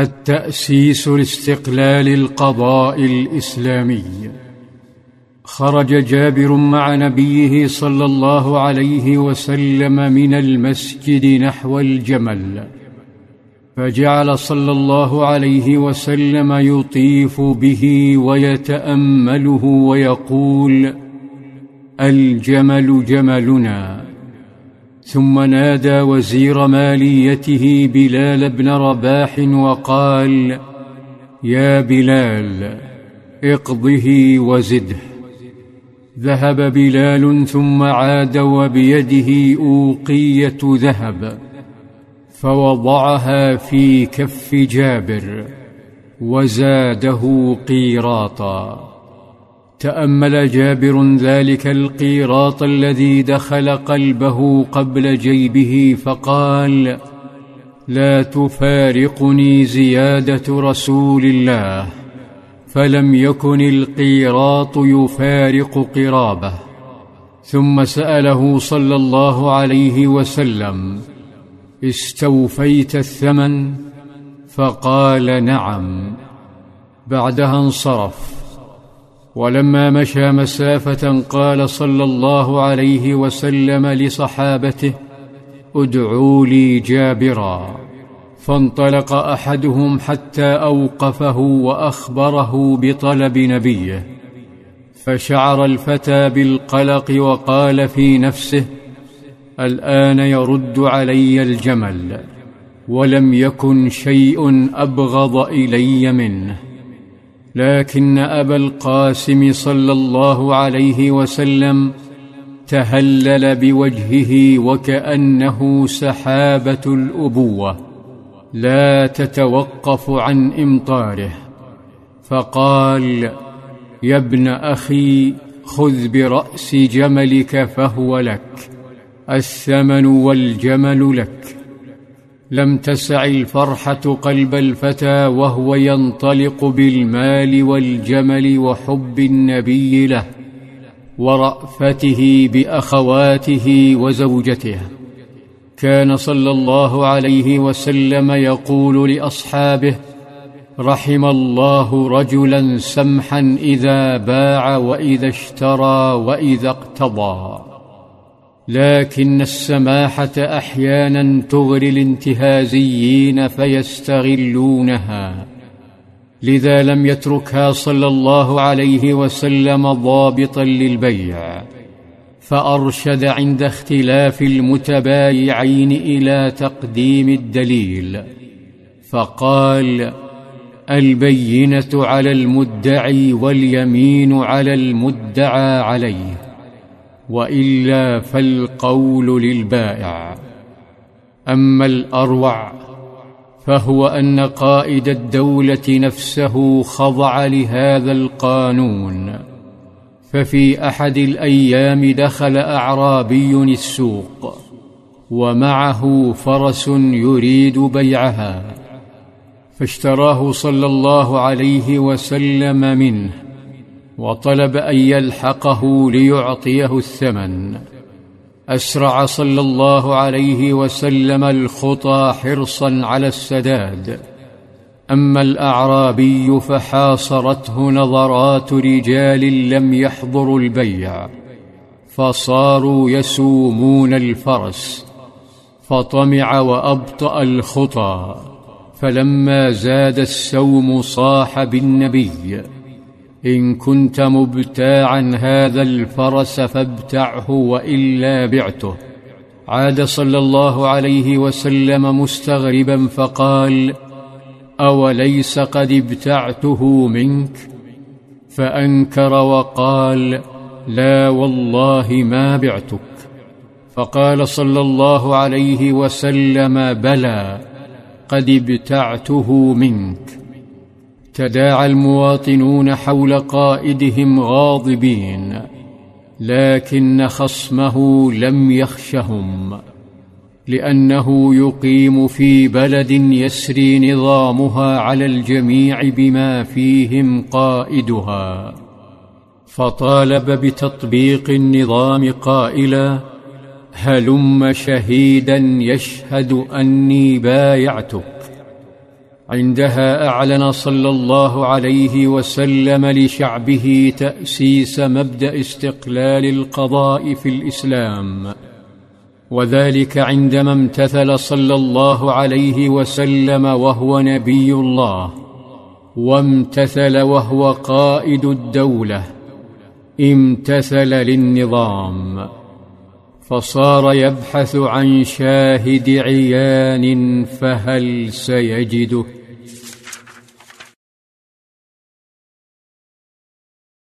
التأسيس لاستقلال القضاء الإسلامي. خرج جابر مع نبيه صلى الله عليه وسلم من المسجد نحو الجمل فجعل صلى الله عليه وسلم يطيف به ويتأمله ويقول الجمل جملنا. ثم نادى وزير ماليته بلال بن رباح وقال يا بلال اقضه وزده. ذهب بلال ثم عاد وبيده أوقية ذهب فوضعها في كف جابر وزاده قيراطا. تأمل جابر ذلك القيراط الذي دخل قلبه قبل جيبه فقال لا تفارقني زيادة رسول الله فلم يكن القيراط يفارق قرابه. ثم سأله صلى الله عليه وسلم استوفيت الثمن؟ فقال نعم. بعدها انصرف. ولما مشى مسافة قال صلى الله عليه وسلم لصحابته ادعوا لي جابرا. فانطلق أحدهم حتى أوقفه وأخبره بطلب نبيه فشعر الفتى بالقلق وقال في نفسه الآن يرد علي الجمل ولم يكن شيء أبغض إلي منه. لكن أبا القاسم صلى الله عليه وسلم تهلل بوجهه وكأنه سحابة الأبوة لا تتوقف عن إمطاره فقال يا ابن أخي خذ برأس جملك فهو لك الثمن والجمل لك. لم تسع الفرحة قلب الفتى وهو ينطلق بالمال والجمل وحب النبي له ورأفته بأخواته وزوجته. كان صلى الله عليه وسلم يقول لأصحابه رحم الله رجلا سمحا إذا باع وإذا اشترى وإذا اقتضى. لكن السماحة أحيانا تغري الانتهازيين فيستغلونها. لذا لم يتركها صلى الله عليه وسلم ضابطا للبيع فأرشد عند اختلاف المتبايعين إلى تقديم الدليل. فقال البينة على المدعي واليمين على المدعى عليه. وإلا فالقول للبائع. أما الأروع فهو أن قائد الدولة نفسه خضع لهذا القانون ففي أحد الأيام دخل أعرابي السوق ومعه فرس يريد بيعها فاشتراه صلى الله عليه وسلم منه. وطلب أن يلحقه ليعطيه الثمن. أسرع صلى الله عليه وسلم الخطى حرصا على السداد. أما الأعرابي فحاصرته نظرات رجال لم يحضروا البيع. فصاروا يسومون الفرس. فطمع وأبطأ الخطى. فلما زاد السوم صاح بالنبي. إن كنت مبتاعا هذا الفرس فابتعه وإلا بعته. عاد صلى الله عليه وسلم مستغربا فقال أوليس قد ابتعته منك؟ فأنكر وقال لا والله ما بعتك. فقال صلى الله عليه وسلم بلى قد ابتعته منك. تداعى المواطنون حول قائدهم غاضبين لكن خصمه لم يخشهم لأنه يقيم في بلد يسري نظامها على الجميع بما فيهم قائدها. فطالب بتطبيق النظام قائلا هلم شهيدا يشهد أني بايعتك عندها أعلن صلى الله عليه وسلم لشعبه تأسيس مبدأ استقلال القضاء في الإسلام. وذلك عندما امتثل صلى الله عليه وسلم وهو نبي الله وامتثل وهو قائد الدولة امتثل للنظام. فصار يبحث عن شاهد عيان فهل سيجده؟